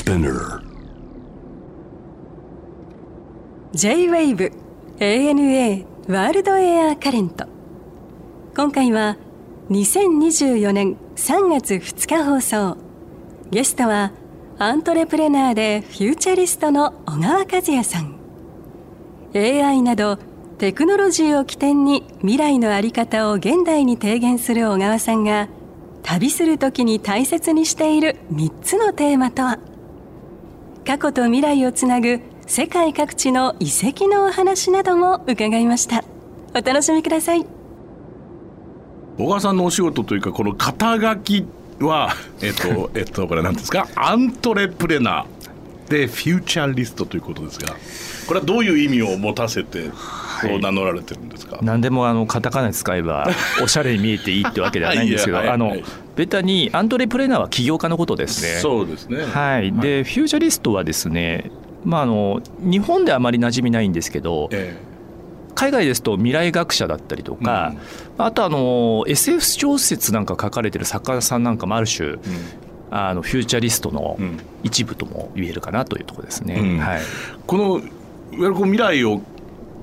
Spinner. J-WAVE ANA ワールドエアカレント今回は2024年3月2日放送。ゲストはアントレプレナーでフューチャリストの小川和也さん。AI などテクノロジーを起点に未来の在り方を現代に提言する小川さんが旅する時に大切にしている3つのテーマとは？過去と未来をつなぐ世界各地の遺跡のお話なども伺いました。お楽しみください。小川さんのお仕事というかこの肩書きは えっと えっとこれ何ですか？アントレプレナーでフューチャリストということですがこれはどういう意味を持たせて？こう名乗られてるんですか、何でもあのカタカナで使えば おしゃれに見えていいってわけではないんですけど、あのはい。ベタにアントレプレナーは起業家のことですね。そうですね。はい、で、フューチャリストはですね、まあ、あの日本ではあまり馴染みないんですけどえ海外ですと未来学者だったりとか、あとあの SF 小説なんか書かれてる作家さんなんかもある種、えうん。あのフューチャリストのうん。一部とも言えるかなというところですね。うん。はい。このいわゆるこう未来を、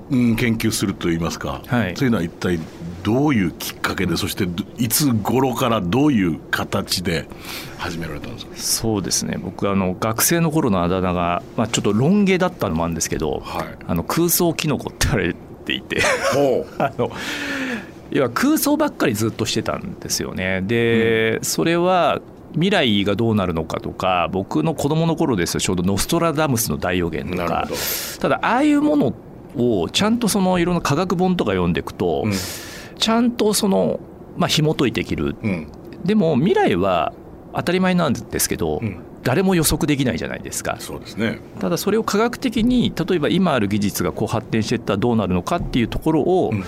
うん、研究するといいますか、はい。そういうのは一体どういうきっかけでそしてどいつ頃からどういう形で始められたんですか？そうですね。僕あの学生の頃のあだ名が、まあ、ちょっとロン毛だったのもあるんですけど、はい。あの空想キノコって言われていて。あの要は空想ばっかりずっとしてたんですよね。で、それは未来がどうなるのかとか僕の子供の頃ですよ。ちょうどノストラダムスの大予言とか。ただああいうものをちゃんとそのいろんな科学本とか読んでいくと、うん。ちゃんとその、まあ、紐解いていける。うん。でも未来は当たり前なんですけど、うん。誰も予測できないじゃないですか。そうですね。ただそれを科学的に例えば今ある技術がこう発展していったらどうなるのかっていうところを、うん。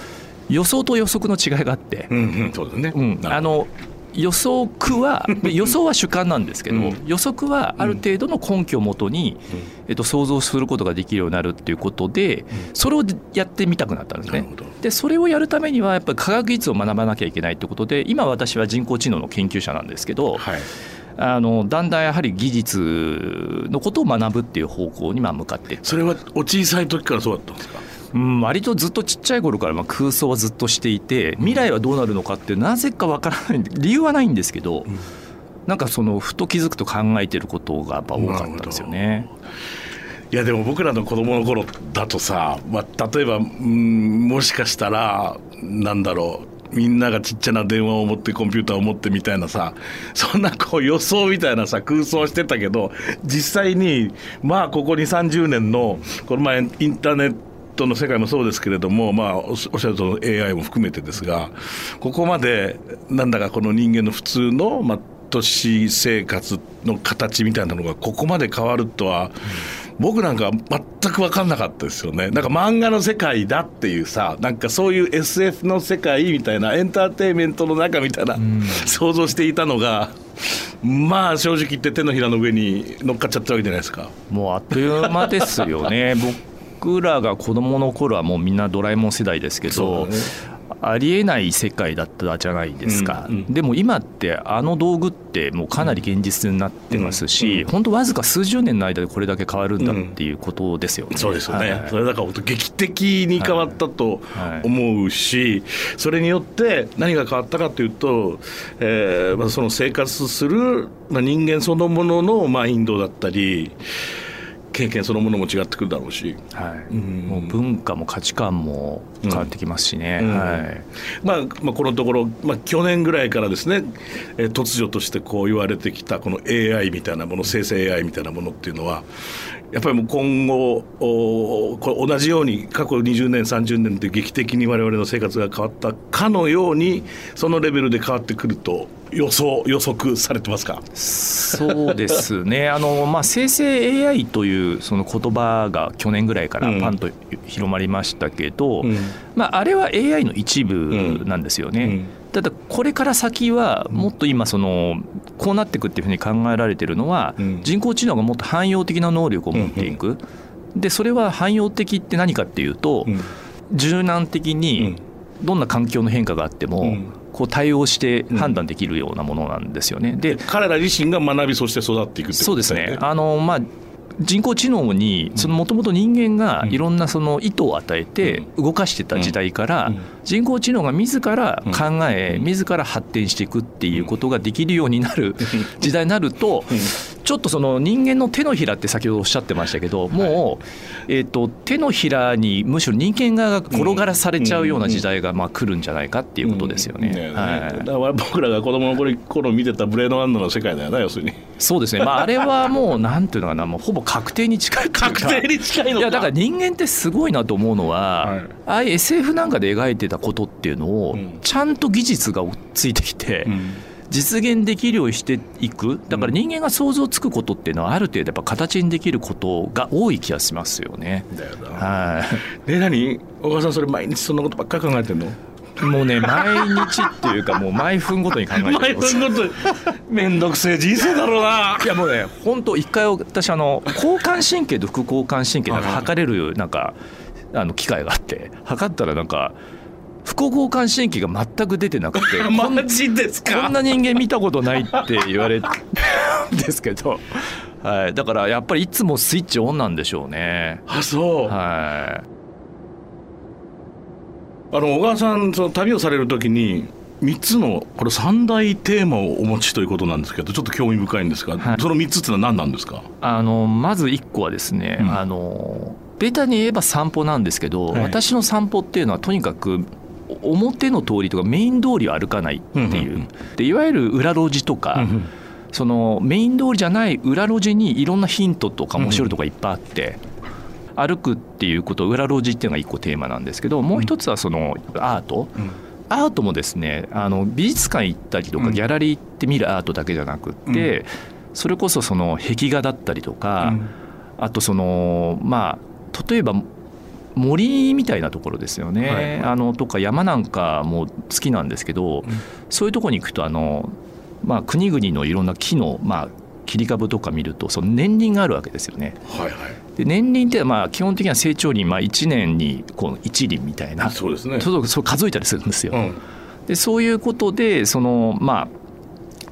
予想と予測の違いがあって、うんうん。そうですね、うん。あの予測は で予想は主観なんですけど、うん。予測はある程度の根拠をもとに、えっと、想像することができるようになるっていうことで、それをやってみたくなったんですね。でそれをやるためにはやっぱり科学技術を学ばなきゃいけないということで今私は人工知能の研究者なんですけど、はい。あのだんだんやはり技術のことを学ぶっていう方向にまあ向かってそれはお小さい時からそうだったんですか？うん、割とずっとちっちゃい頃からまあ空想はずっとしていて未来はどうなるのかってなぜかわからない 理由はないんですけど、なんかそのふと気づくと考えてることがやっぱ多かったんですよね。いやでも僕らの子供の頃だとさ、まあ、例えば、うん、もしかしたらなんだろうみんながちっちゃな電話を持ってコンピューターを持ってみたいなさそんなこう予想みたいなさ空想してたけど実際にまあここ2 3 0年のこの前インターネットの世界もそうですけれども、まあ、おっしゃると AI も含めてですがここまでなんだかこの人間の普通の、まあ、都市生活の形みたいなのがここまで変わるとは、僕なんか全く分かんなかったですよね。なんか漫画の世界だっていうさなんかそういう SF の世界みたいなエンターテインメントの中みたいな、想像していたのがまあ正直言って手のひらの上に乗っかっちゃったわけじゃないですか。もうあっという間ですよね。僕らが子供の頃はもうみんなドラえもん世代ですけど、ね。ありえない世界だったじゃないですか、うんうん。でも今ってあの道具ってもうかなり現実になってますし、本当わずか数十年の間でこれだけ変わるんだっていうことですよね。そうですよね、はい。それだから本当劇的に変わったとはい。思うし、それによって何が変わったかというと、えーまあ、その生活する、まあ、人間そのもののマインドだったり経験そのものも違ってくるだろうし、はい。うん。もう文化も価値観も変わってきますしね、うん。はい、まあまあ、このところ、まあ、去年ぐらいからですね、えー突如としてこう言われてきたこの AI みたいなもの生成 AI みたいなものっていうのはやっぱりもう今後おこれ同じように過去20年30年で劇的に我々の生活が変わったかのようにそのレベルで変わってくると予想予測されてますか？そうですね。あの、まあ、生成 AI というその言葉が去年ぐらいからパンと広まりましたけど、うん。まあ、あれは AI の一部なんですよね。うんただこれから先はもっと今そのこうなっていくっていうふうに考えられてるのはうん。人工知能がもっと汎用的な能力を持っていく。でそれは汎用的って何かっていうとうん。柔軟的うん。にどんな環境の変化があってもうん。こう対応して判断できるようなものなんですよね。で彼ら自身が学びそして育っていくってことそうですね。あの、まあ人工知能にもともと人間がいろんなその意図を与えて動かしてた時代から人工知能が自ら考え自ら発展していくっていうことができるようになる時代になるとちょっとその人間の手のひらって先ほどおっしゃってましたけどもうえと手のひらにむしろ人間側が転がらされちゃうような時代がまあ来るんじゃないかっていうことですよね。はい、だから僕らが子供の頃見てたブレードランドの世界だよな要するに。そうですね。まああれはもうなんていうのかなもうほぼ確定に近い確定に近いのいやだから人間ってすごいなと思うのは、はい、ああいう SF なんかで描いてたことっていうのを、ちゃんと技術がついてきて、うん、実現できるようにしていく。だから人間が想像つくことっていうのはある程度やっぱ形にできることが多い気がしますよね。だよな。はい。で何？小川さんそれ毎日そんなことばっかり考えてんの？もうね毎日っていうかもう毎分ごとに考えて毎分ごとに。面倒くせえ人生だろうな。いやもうね本当一回私あの交感神経と副交感神経なんか測れるなんかあの機械があって測ったらなんか副交感神経が全く出てなくて マジですか？こんな人間見たことないって言われるんですけど、はい、だからやっぱりいつもスイッチオンなんでしょうね。あそう。はい。あの小川さんその旅をされる時に3つのこれ3大テーマをお持ちということなんですけどちょっと興味深いんですが、はい、その3つってのは何なんですか？あのまず1個はですね、うん、あのベタに言えば散歩なんですけど、はい、私の散歩っていうのはとにかく表の通りとかメイン通りを歩かないっていう、でいわゆる裏路地とか、そのメイン通りじゃない裏路地にいろんなヒントとか面白いとかいっぱいあって、歩くっていうこと裏路地っていうのが一個テーマなんですけどもう一つはそのアート、アートもですねあの美術館行ったりとかギャラリー行って見るアートだけじゃなくって、それこそその壁画だったりとか、あとそのまあ例えば森みたいなところですよね、はい、あのとか山なんかも好きなんですけど、うん、そういうとこに行くとあの、まあ、国々のいろんな木の、まあ、切り株とか見るとその年輪があるわけですよね。はいはい。で年輪ってまあ基本的には成長輪、まあ、1年にこう1輪みたいなそうですね。そうそう数えたりするんですよ。うん、でそういうことでそのま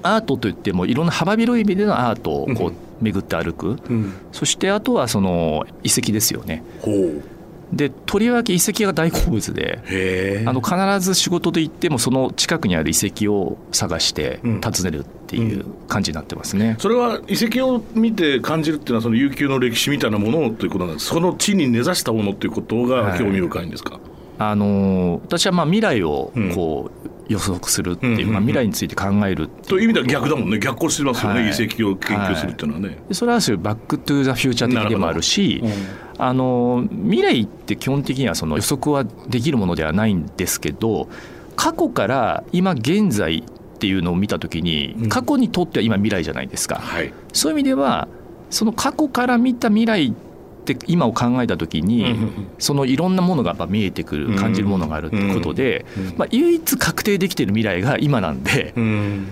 あアートといってもいろんな幅広い意味でのアートをこう巡って歩く、うん、そしてあとはその遺跡ですよね。ほうでとりわけ遺跡が大好物であの必ず仕事で行ってもその近くにある遺跡を探して訪ねるっていう感じになってますね、うんうん、それは遺跡を見て感じるっていうのはその悠久の歴史みたいなものということなんですその地に根ざしたものということが興味深いんですか、はい、あの私はまあ未来をこう、予測するっていう、まあ、未来について考えると。いう意味では逆だもんね。逆行してますよね、はい、遺跡を研究するっていうのはね、はい、それはバック・トゥ・ザ・フューチャー的でもあるし、あの未来って基本的にはその予測はできるものではないんですけど過去から今現在っていうのを見た時に過去にとっては今未来じゃないですか、はい、そういう意味ではその過去から見た未来って今を考えた時にそのいろんなものがやっぱ見えてくる感じるものがあるってことで、まあ、唯一確定できてる未来が今なんで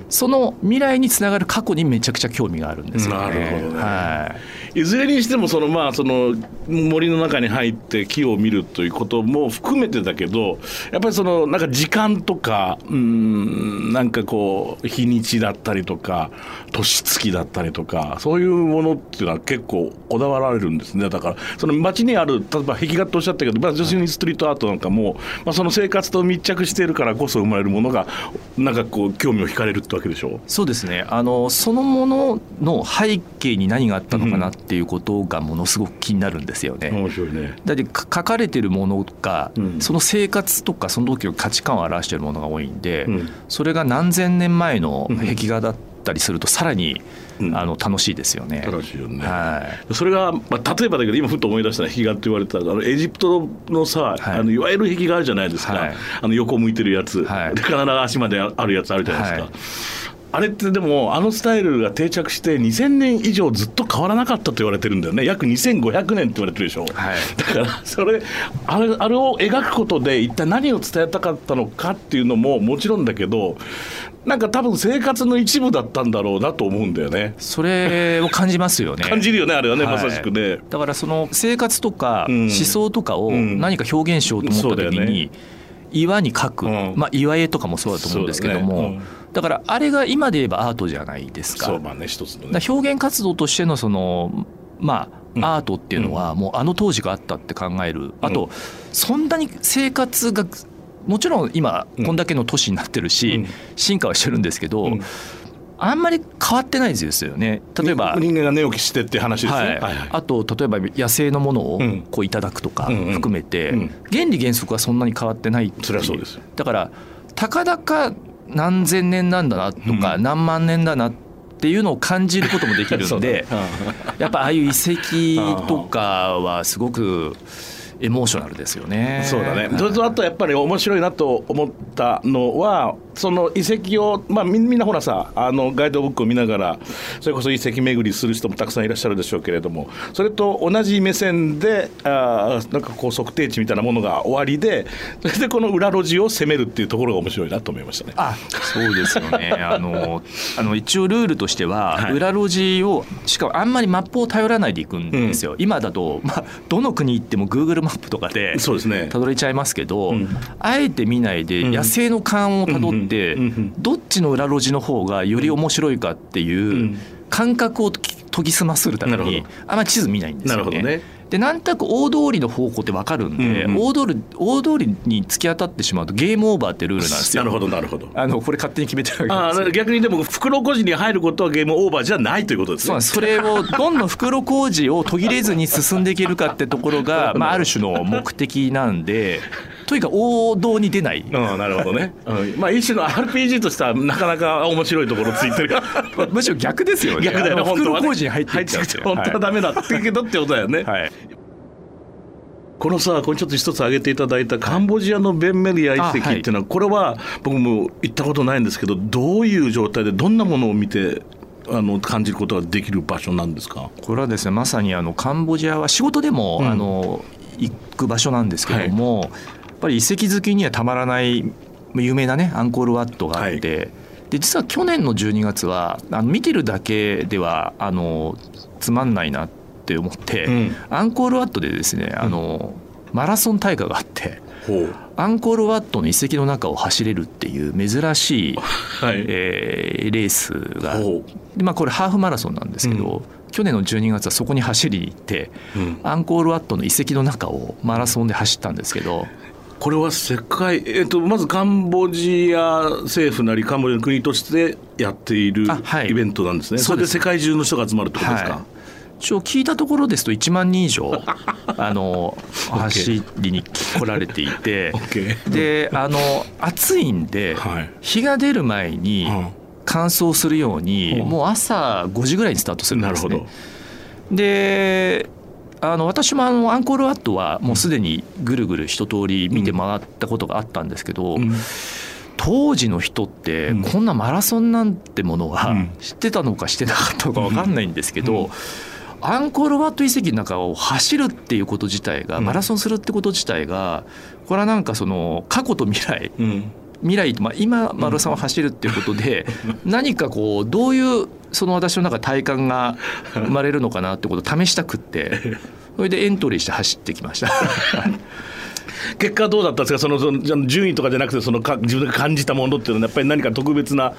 その未来につながる過去にめちゃくちゃ興味があるんですよね。なるほどね。はい、いずれにしてもそのまあその森の中に入って木を見るということも含めてだけどやっぱりそのなんか時間とかうんなんかこう日にちだったりとか年月だったりとかそういうものっていうのは結構こだわられるんですね。だからその街にある例えば壁画とおっしゃったけど、まあ、女子にストリートアートなんかも、まあ、その生活と密着しているからこそ生まれるものがなんかこう興味を惹かれるってわけでしょそうですね。あのそのものの背景に何があったのかなっていうことがものすごく気になるんですよね。面白いね。だって書かれてるものが、うん、その生活とかその時の価値観を表しているものが多いんで、うん、それが何千年前の壁画だったりするとさらに、うん、あの楽しいですよね。楽しいよね。はい、それが、まあ、例えばだけど今ふと思い出した壁画って言われたあのエジプトのさ、はい、あのいわゆる壁画あるじゃないですか、はい、あの横向いてるやつ、はい、で必ず足まであるやつあるじゃないですか。あれってでもあのスタイルが定着して2000年以上ずっと変わらなかったと言われてるんだよね。約2500年って言われてるでしょ、はい、だからそれあれあれを描くことで一体何を伝えたかったのかっていうのももちろんだけどなんか多分生活の一部だったんだろうなと思うんだよね。それを感じますよね。感じるよねあれはね、はい、まさしくね。だからその生活とか思想とかを何か表現しようと思った時に、うん岩に描く、うん。まあ、岩絵とかもそうだと思うんですけども、だからあれが今で言えばアートじゃないですか。そうまあね一つのね。表現活動としてのそのまうん。あアートっていうのはもうあの当時があったって考える。あとそんなに生活がもちろん今うん。こんだけの都市になってるしうん。進化はしてるんですけどうん。あんまり変わってないですよね。例えば人間が寝起きしてって話ですね、はい。はいはい。あと例えば野生のものをうん。こういただくとかうんうん。含めてうん。原理原則はそんなに変わってないっていそれはそうです。だからたかだか何千年なんだなとかうん。何万年だなっていうのを感じることもできるんで やっぱああいう遺跡とかはすごくエモーショナルですよね。そうだね、それとあとやっぱり面白いなと思ったのはその遺跡を、まあ、みみんなほらさあのガイドブックを見ながらそれこそ遺跡巡りする人もたくさんいらっしゃるでしょうけれどもそれと同じ目線であーなんかこう測定値みたいなものが終わりでそれでこの裏路地を攻めるっていうところが面白いなと思いましたね。あそうですよね。あのあの一応ルールとしては、はい。裏路地をしかもあんまりマップを頼らないでいくんですよ、今だと、まあ、どの国行っても Google マップとかでそうですね。たどれちゃいますけど、うん。あえて見ないでうん。野生の勘をたどって、うんうんうん。どっちの裏路地の方がより面白いかっていううん。感覚を研ぎ澄まするためにあんまり地図見ないんですよね。なるほどね。でなんとなく大通りの方向って分かるんで、うん。うん大通り大通りに突き当たってしまうとゲームオーバーってルールなんですよ。なるほどなるほど。あのこれ勝手に決めてるわあけです逆にでも袋小路に入ることはゲームオーバーじゃないということですね。そそれをどんどん袋小路を途切れずに進んでいけるかってところが、まあ、ある種の目的なんでとにかく王道に出ない。うん、なるほどね、うん、まあ一種の RPG としてはなかなか面白いところついてる。むしろ逆ですよね。逆だよね本当は、ね、袋小路に入ってちゃ。本当はダメだってけどってことだよね、はい。はいこのさこれちょっと一つ挙げていただいたカンボジアのベンメリア遺跡っていうのは、これは僕も行ったことないんですけどどういう状態でどんなものを見てあの感じることができる場所なんですか？これはですねまさにあのカンボジアは仕事でも、うん。あの行く場所なんですけども、やっぱり遺跡好きにはたまらない有名なねアンコールワットがあって、で実は去年の12月はあの見てるだけではあのつまんないなって思って、うん。アンコールワットでですねあの、マラソン大会があってアンコールワットの遺跡の中を走れるっていう珍しい、はい、えーレースがまあ、これハーフマラソンなんですけど、去年の12月はそこに走りに行ってう、うん。アンコールワットの遺跡の中をマラソンで走ったんですけどこれは世界、えっと、まずカンボジア政府なりカンボジアの国としてやっているあはい。イベントなんですね、それです。世界中の人が集まるってことですか、はい。一応聞いたところですと1万人以上 あの走りに来られていてであの暑いんではい。日が出る前にうん。乾燥するようにうん。もう朝5時ぐらいにスタートするんですね。なるほど。であの私もあのアンコールワットはもうすでにぐるぐる一通り見て回ったことがあったんですけど、うん。当時の人ってうん。こんなマラソンなんてものはうん。知ってたのかしてなかったのか分かんないんですけど、うん。アンコールワット遺跡の中を走るっていうこと自体が、うん。マラソンするってこと自体がこれはなんかその過去と未来うん。未来、まあ、今マラソンを走るっていうことで、何かこうどういうその私の中で体感が生まれるのかなってことを試したくって それでエントリーして走ってきました。結果はどうだったんですか？そのその順位とかじゃなくてそのか自分が感じたものっていうのはやっぱり何か特別な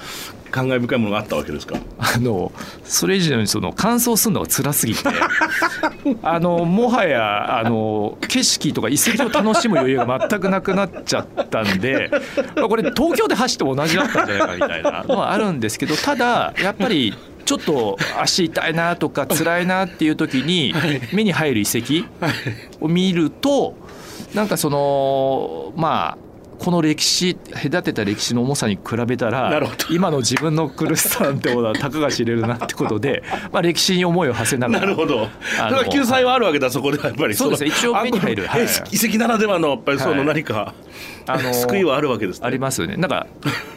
感慨深いものがあったわけですか？あのそれ以上にその乾燥するのが辛すぎて あのもはやあの景色とか遺跡を楽しむ余裕が全くなくなっちゃったんでまあこれ東京で走っても同じだったんじゃないかみたいなのはあるんですけどただやっぱりちょっと足痛いなとか辛いなっていう時に 目に入る遺跡を見るとなんかそのまあこの歴史隔てた歴史の重さに比べたら今の自分の苦しさなんてものはたかが知れるなってことで、まあ、歴史に思いを馳せながらなるほど。だから救済はあるわけだそこではやっぱり。そうですねの一応目に入る。はい。遺跡ならではのやっぱりそのはい。何か、あの救いはあるわけですね。ありますよね。なんか、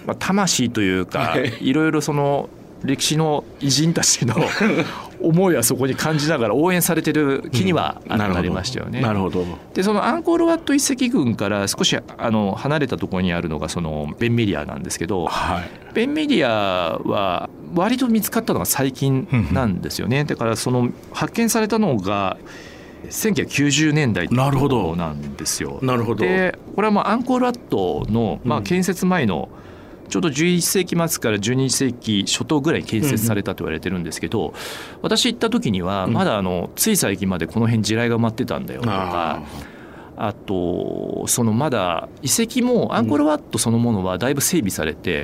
まあ、魂というか、はい。い、ろいろその歴史の偉人たちの 思いはそこに感じながら応援されてる気にはあなりましたよね。なるほど。でそのアンコールワット遺跡群から少しあの離れたところにあるのがそのベンメリアなんですけどはい。ベンメリアは割と見つかったのが最近なんですよね。だからその発見されたのが1990年代なるほど。なんですよ。なるほど。でこれはまあアンコールワットのまあ建設前のちょうど11世紀末から12世紀初頭ぐらいに建設されたと言われてるんですけど、私行った時にはまだあのつい最近までこの辺地雷が埋まってたんだよとか。あとそのまだ遺跡もアンコールワットそのものはだいぶ整備されて、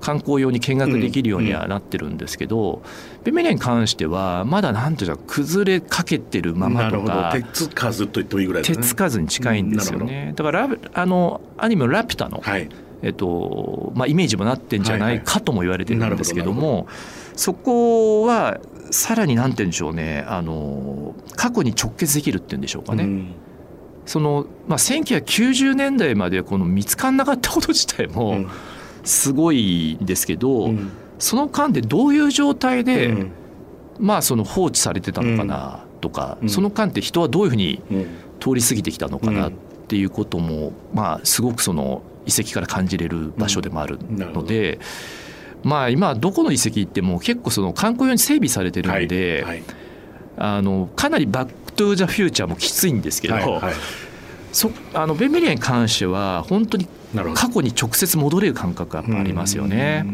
観光用に見学できるようにはなってるんですけど、ベメリアに関してはまだなんていうか崩れかけてるままとか鉄数と言ってもいいぐらい、ね、鉄数に近いんですよね、だからあのアニメの「ラピュタの」はいえっとまあ、イメージもなってんじゃないかとも言われてるんですけども、そこはさらになんて言うんでしょうね。あの過去に直結できるっていうんでしょうかね。うん。その、まあ、1990年代までこの見つからなかったこと自体もすごいんですけど、うん、その間でどういう状態で、うん、まあその放置されてたのかなとか、うん、その間って人はどういうふうに通り過ぎてきたのかなっていうことも、まあすごくその遺跡から感じれる場所でもあるので。まあ今どこの遺跡行っても結構その観光用に整備されてるんで、はいはい、あのかなりバック・トゥ・ザ・フューチャーもきついんですけど、はいはい、そあのベンメリアに関しては本当に過去に直接戻れる感覚がありますよね。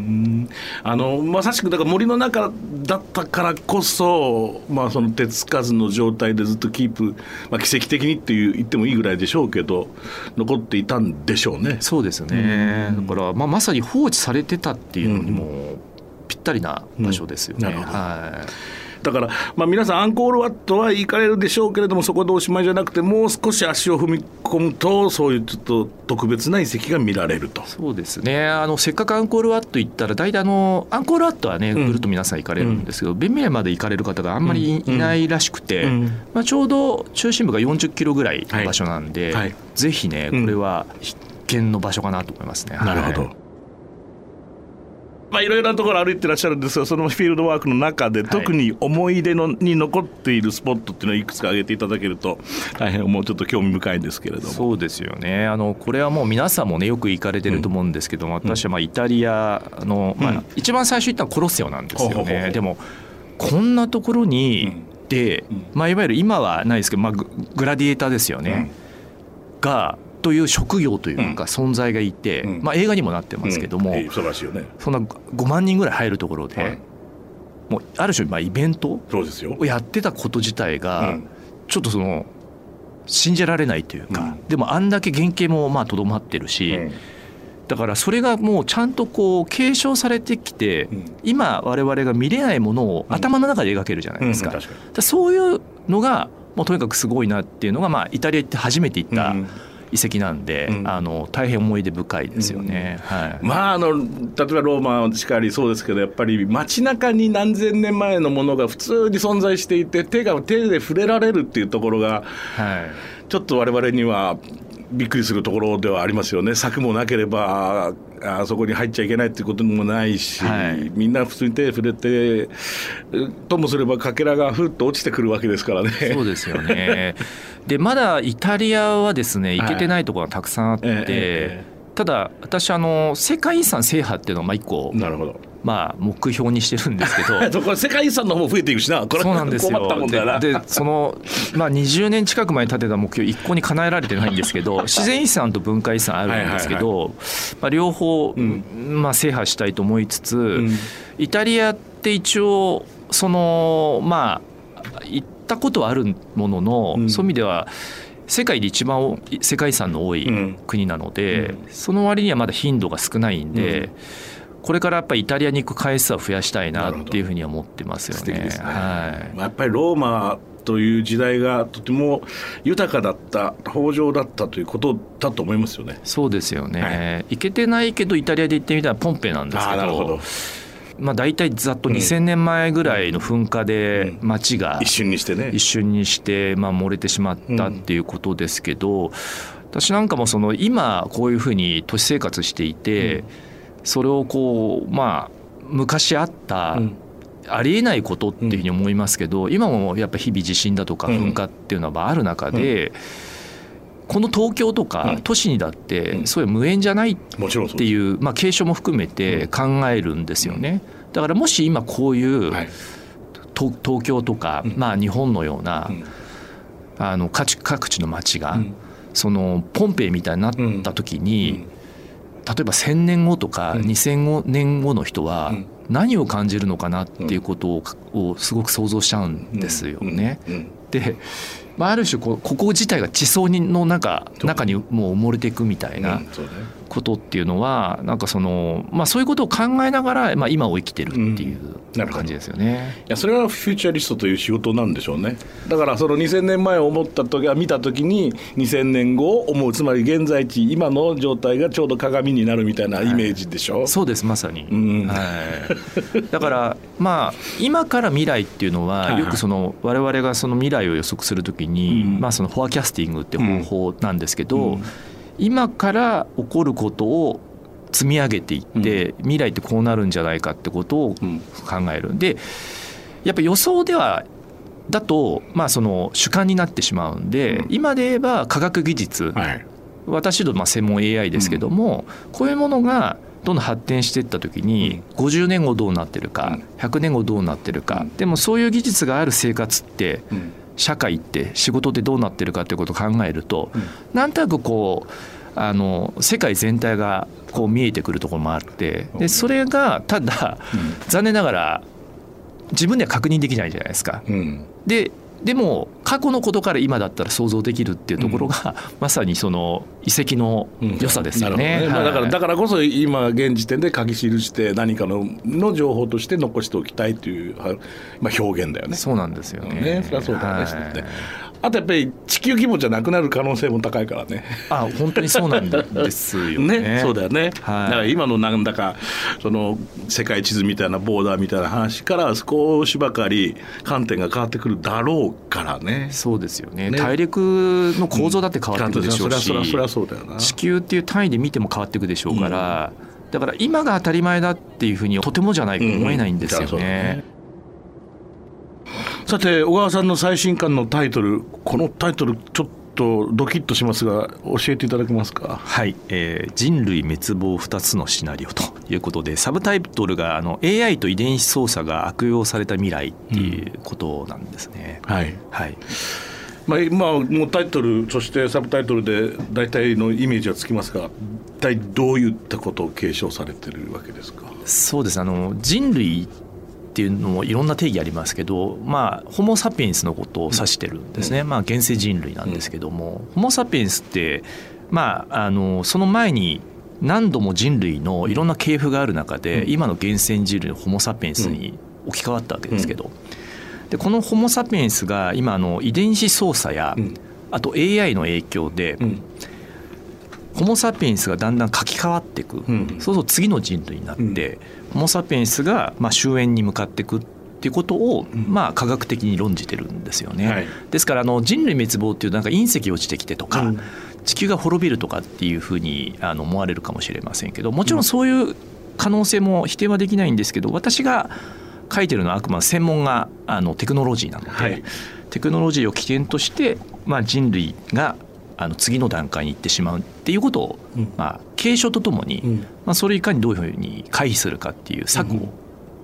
あのまさしくだから森の中だったからこそ、まあ、その手つかずの状態でずっとキープ、まあ、奇跡的にっていう言ってもいいぐらいでしょうけど残っていたんでしょうね。そうですね、だから、まあ、まさに放置されてたっていうのにもぴったりな場所ですよね。はいだから、まあ、皆さん、アンコールワットは行かれるでしょうけれども、そこでおしまいじゃなくて、もう少し足を踏み込むと、そういうちょっと特別な遺跡が見られると。そうですね。あの、せっかくアンコールワット行ったら、大体あの、アンコールワットはね、ぐるっと皆さん行かれるんですけど、うん、ベンミラまで行かれる方があんまりいないらしくて、うん、まあ、ちょうど中心部が40キロぐらいの場所なんで、はい。はい、ぜひね、これは必見の場所かなと思いますね。なるほど、はいまあ、いろいろなところ歩いてらっしゃるんですがそのフィールドワークの中で、特に思い出のに残っているスポットっていうのをいくつか挙げていただけると大変もうちょっと興味深いんですけれども。そうですよね。あのこれはもう皆さんもねよく行かれてると思うんですけども、うん、私はまあイタリアの、まあ、一番最初行ったのはコロッセオなんですよね。でもこんなところにで、まあ、いわゆる今はないですけど、まあ、グラディエーターですよね、がという職業というか存在がいて、うん、まあ、映画にもなってますけども、うん、そね、そんな5万人ぐらい入るところで、はい、もうある種まあイベントをやってたこと自体がちょっとその信じられないというか、でもあんだけ原型もまあとどまってるし。だからそれがもうちゃんとこう継承されてきて、今我々が見れないものを頭の中で描けるじゃないですか,、そういうのがもうとにかくすごいなっていうのが、まあ、イタリア行って初めて行った、遺跡なんで、うん、あの大変思い出深いですよね、うん、はい、まああの例えばローマしかりそうですけどやっぱり街中に何千年前のものが普通に存在していて手が手で触れられるっていうところが、はい、ちょっと我々にはびっくりするところではありますよね。柵もなければあそこに入っちゃいけないっていうこともないし、はい、みんな普通に手触れてともすればかけらがふっと落ちてくるわけですからね。そうですよね。でまだイタリアはですね行けてないところがたくさんあって、はいええただ私あの世界遺産制覇っていうのはまあ一個なるほどまあ目標にしてるんですけど。これ世界遺産の方も増えていくしな。これそうなんですよ。でその、まあ、20年近く前に立てた目標一個に叶えられてないんですけど自然遺産と文化遺産あるんですけど、まあ、両方、うん、まあ、制覇したいと思いつつ、うん、イタリアって一応そのまあ行ったことはあるものの、うん、そういう意味では世界で一番世界遺産の多い国なので、その割にはまだ頻度が少ないんで。これからやっぱりイタリアに行く回数は増やしたいなっていうふうに思ってますよね。ねはい、やっぱりローマという時代がとても豊かだった豊穣だったということだと思いますよね。そうですよね。はい、行けてないけどイタリアで行ってみたらポンペなんですけど。どまあ、大体ざっと2000年前ぐらいの噴火で町が一瞬にしてね一瞬にしてまあ漏れてしまったっていうことですけど私なんかもその今こういうふうに都市生活していてそれをこうまあ昔あった、ありえないことっていうふうに思いますけど、今もやっぱ日々地震だとか噴火っていうのはある中で、この東京とか都市にだってそういう無縁じゃないっていう、まあ、継承も含めて考えるんですよね。だからもし今こういう東京とか、まあ、日本のようなあの各地各地の町が、うん。そのポンペイみたいになった時に、例えば1,000年後とかうん。2,000年後の人はうん。何を感じるのかなっていうことををすごく想像しちゃうんですよね。で、まあ、ある種こうここ自体が地層にの中中にもう埋もれていくみたいな。うんことっていうのはなんかその、まあ、そういうことを考えながら、まあ、今を生きてるっていう感じですよね。いやそれは futurist という仕事なんでしょうね。だからその2000年前を思った時は見た時に2000年後を思う。つまり現在地今の状態がちょうど鏡になるみたいなイメージでしょ、そうですまさに、うん。はい、だからまあ今から未来っていうのはいははい。よくその我々がその未来を予測するときに、うん。まあその forecasting って方法なんですけど、うん今から起こることを積み上げていって、未来ってこうなるんじゃないかってことをうん。考える。でやっぱ予想ではだとまあその主観になってしまうんで、うん。今で言えば科学技術、はい。私どもまあ専門 AI ですけども、こういうものがどんどん発展していった時に50年後どうなってるか100年後どうなってるかうん。でもそういう技術がある生活ってうん社会って仕事でどうなってるかっていうことを考えるとうん。なんとなくこうあの世界全体がこう見えてくるところもあってでそれがただ残念ながら自分では確認できないじゃないですか。うん。ででも過去のことから今だったら想像できるっていうところが、まさにその遺跡の良さですよね。なるほどまあだからはいだからこそ今現時点で書き記して何かのの情報として残しておきたいという、はまあ、表現だよね。そうなんですよね。ね。そりゃそうだよね。はい。ねあとやっぱり地球規模じゃなくなる可能性も高いからね。あ本当にそうなんですよね。ね、そうだよね、はいだから今のなんだかその世界地図みたいなボーダーみたいな話から少しばかり観点が変わってくるだろうからね。そうですよねね大陸の構造だって変わってくるでしょうし、そりゃそりゃそうだよな。地球っていう単位で見ても変わっていくでしょうから、だから今が当たり前だっていうふうにとてもじゃないと思えないんですようんそうだね。さて小川さんの最新刊のタイトルこのタイトルちょっとドキッとしますが教えていただけますか？はい、えー人類滅亡2つのシナリオということでサブタイトルがあの AI と遺伝子操作が悪用された未来っていうことなんですね。はい。はい、まあ、今もうタイトルそしてサブタイトルで大体のイメージはつきますが一体どういったことを継承されてるわけですか？そうです。あの人類っていうのもいろんな定義ありますけど、まあ、ホモ・サピエンスのことを指してるんですね、まあ、現世人類なんですけども、ホモ・サピエンスって、まあ、あのその前に何度も人類のいろんな系譜がある中で、うん。今の現世人類のホモ・サピエンスに置き換わったわけですけど、でこのホモ・サピエンスが今あの遺伝子操作や、うん。あと AI の影響で、うんホモ・サピエンスがだんだん書き換わっていく、うん。そうすると次の人類になって、ホモ・サピエンスがまあ終焉に向かっていくっていうことを、ん。まあ科学的に論じてるんですよね。はい。ですからあの人類滅亡っていうなんか隕石落ちてきてとか、うん。地球が滅びるとかっていうふうにあの思われるかもしれませんけどもちろん。そういう可能性も否定はできないんですけど私が書いてるのはあくまで専門があのテクノロジーなので、はい。テクノロジーを起点として、まあ、人類があの次の段階に行ってしまうっていうことを、うん。まあ、継承とともに、うん。まあ、それをいかにどういうふうに回避するかっていう策を、うん。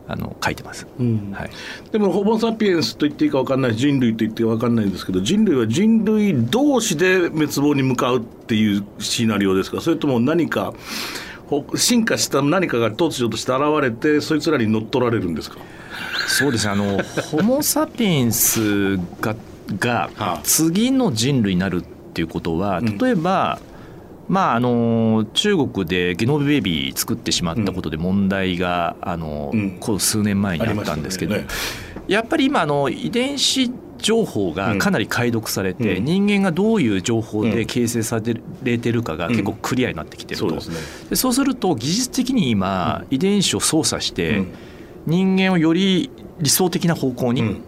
あの書いてます。うん。はい、でもホモ・サピエンスと言っていいか分かんないし人類と言っていいか分かんないんですけど人類は人類同士で滅亡に向かうっていうシナリオですか？それとも何かほ進化した何かが突如として現れてそいつらに乗っ取られるんですか？そうですね。あのホモ・サピエンスがが はあ。次の人類になるっていうことはうん。例えば、まああの中国でゲノムベビー作ってしまったことで問題が、あのうん。こう数年前にあったんですけど、ありましやっぱり今あの遺伝子情報がかなり解読されて、うん。人間がどういう情報で形成されてるかがうん。結構クリアになってきてると、そうでそうすると技術的に今遺伝子を操作して、うん。人間をより理想的な方向にうん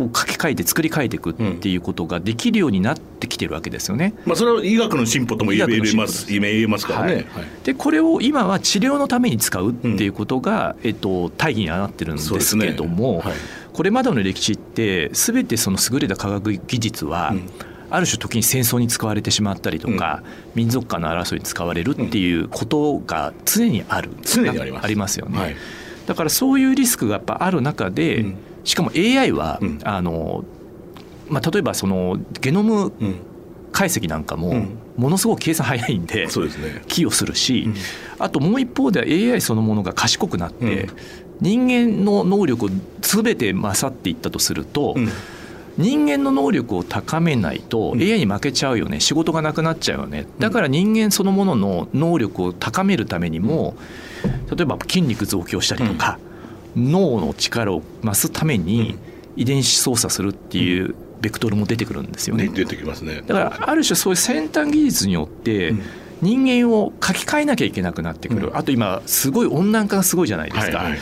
こう書き換えて作り変えていくっていうことができるようになってきてるわけですよね。まあそれは医学の進歩とも言えまです。す。言えますからね、はい。はい。でこれを今は治療のために使うっていうことが、えっと、大義にはなってるんですけれども、はい。これまでの歴史って全てその優れた科学技術は、うん。ある種時に戦争に使われてしまったりとか、民族間の争いに使われるっていうことが常にある、常にあります。ありますよね。はい。だからそういうリスクがやっぱある中で、うんしかも AI は、うん。あのまあ、例えばそのゲノムうん。解析なんかもうん。ものすごく計算早いんでそうですね。寄与するし、うん。あともう一方では AI そのものが賢くなって、うん。人間の能力を全て勝っていったとすると、うん。人間の能力を高めないとうん。AI に負けちゃうよね仕事がなくなっちゃうよね。だから人間そのものの能力を高めるためにも例えば筋肉増強したりとか、脳の力を増すために遺伝子操作するっていうベクトルも出てくるんですよね。ね出てきますね。だからある種そういう先端技術によってうん。人間を書き換えなきゃいけなくなってくる、うん。あと今すごい温暖化がすごいじゃないですか。はいはい。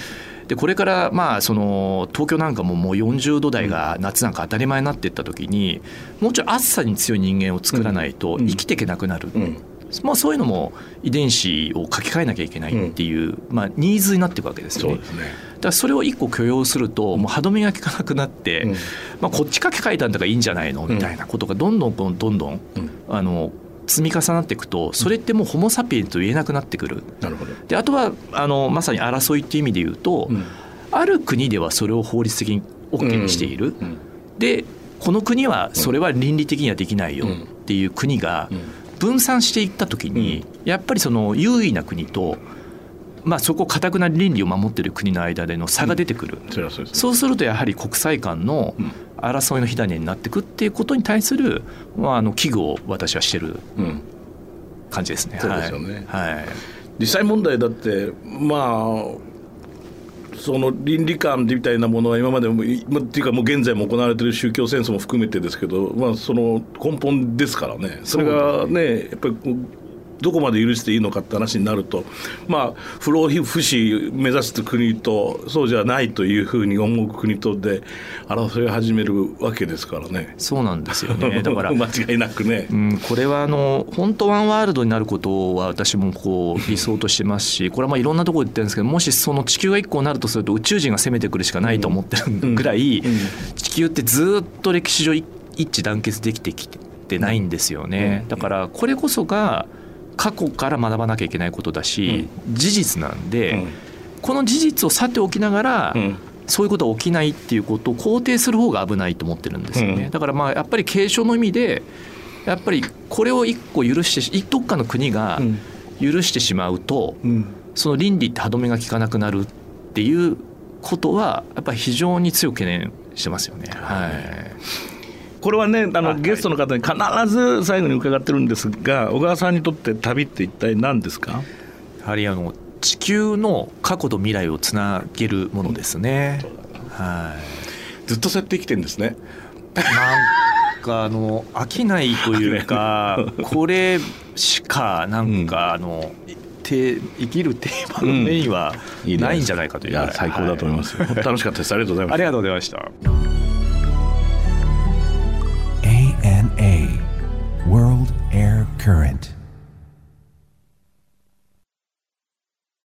でこれからまあその東京なんかももう40度台が夏なんか当たり前になっていった時にもうちょい暑さに強い人間を作らないとうん。生きていけなくなる、うんまあ、そういうのも遺伝子を書き換えなきゃいけないっていう、まあ、ニーズになっていくわけですよね。ね。だからそれを一個許容するともう歯止めが効かなくなって、うん。まあ、こっち書き換えたんだからいいんじゃないの？みたいなことがどんどんどんどんどんうん。あの積み重なっていくとそれってもうホモ・サピエンスと言えなくなってくる。なるほど。であとはあのまさに争いっていう意味で言うと、うん。ある国ではそれを法律的に OK にしている、うん。でこの国はそれは倫理的にはできないよっていう国がうん分散していった時に、やっぱりその優位な国と、まあ、そこかたくな倫理を守ってる国の間での差が出てくる、それはそうですそうするとやはり国際間のうん。争いの火種になっていくっていうことに対する、まあ、あの危惧を私はしてるうん。感じですね。そうですよね。はい。はい。実際問題だってまあその倫理観みたいなものは今までもまっていうかもう現在も行われている宗教戦争も含めてですけど、まあ、その根本ですからね。それがねやっぱりどこまで許していいのかって話になるとまあ不老不死目指す国とそうじゃないというふうに思う国とで争いを始めるわけですからね。そうなんですよね だから間違いなくね。うん、これはあの本当ワンワールドになることは私もこう理想としてますしこれはまあいろんなところで言ってるんですけどもしその地球が一個になるとすると宇宙人が攻めてくるしかないと思ってるぐらいうん地球ってずっと歴史上一一致団結できてきてないんですよねだからこれこそが過去から学ばなきゃいけないことだし事実なんでこの事実をさておきながらうん。そういうことは起きないっていうことを肯定する方が危ないと思ってるんですよね、うん。だからまあやっぱり継承の意味でやっぱりこれを一個許してしどっかの国が許してしまうとうん。その倫理って歯止めが効かなくなるっていうことはやっぱり非常に強く懸念してますよね。はいこれはねあの、はい。ゲストの方に必ず最後に伺ってるんですが小川さんにとって旅って一体何ですか？やはりあの地球の過去と未来をつなげるものですね。はい。ずっとそうやって生きてるんですね。なんかあの飽きないというか これしかなんかあの、て生きるテーマのメインはないんじゃないかというい。や最高だと思います、楽しかったです。ありがとうございます。ありがとうございました。current.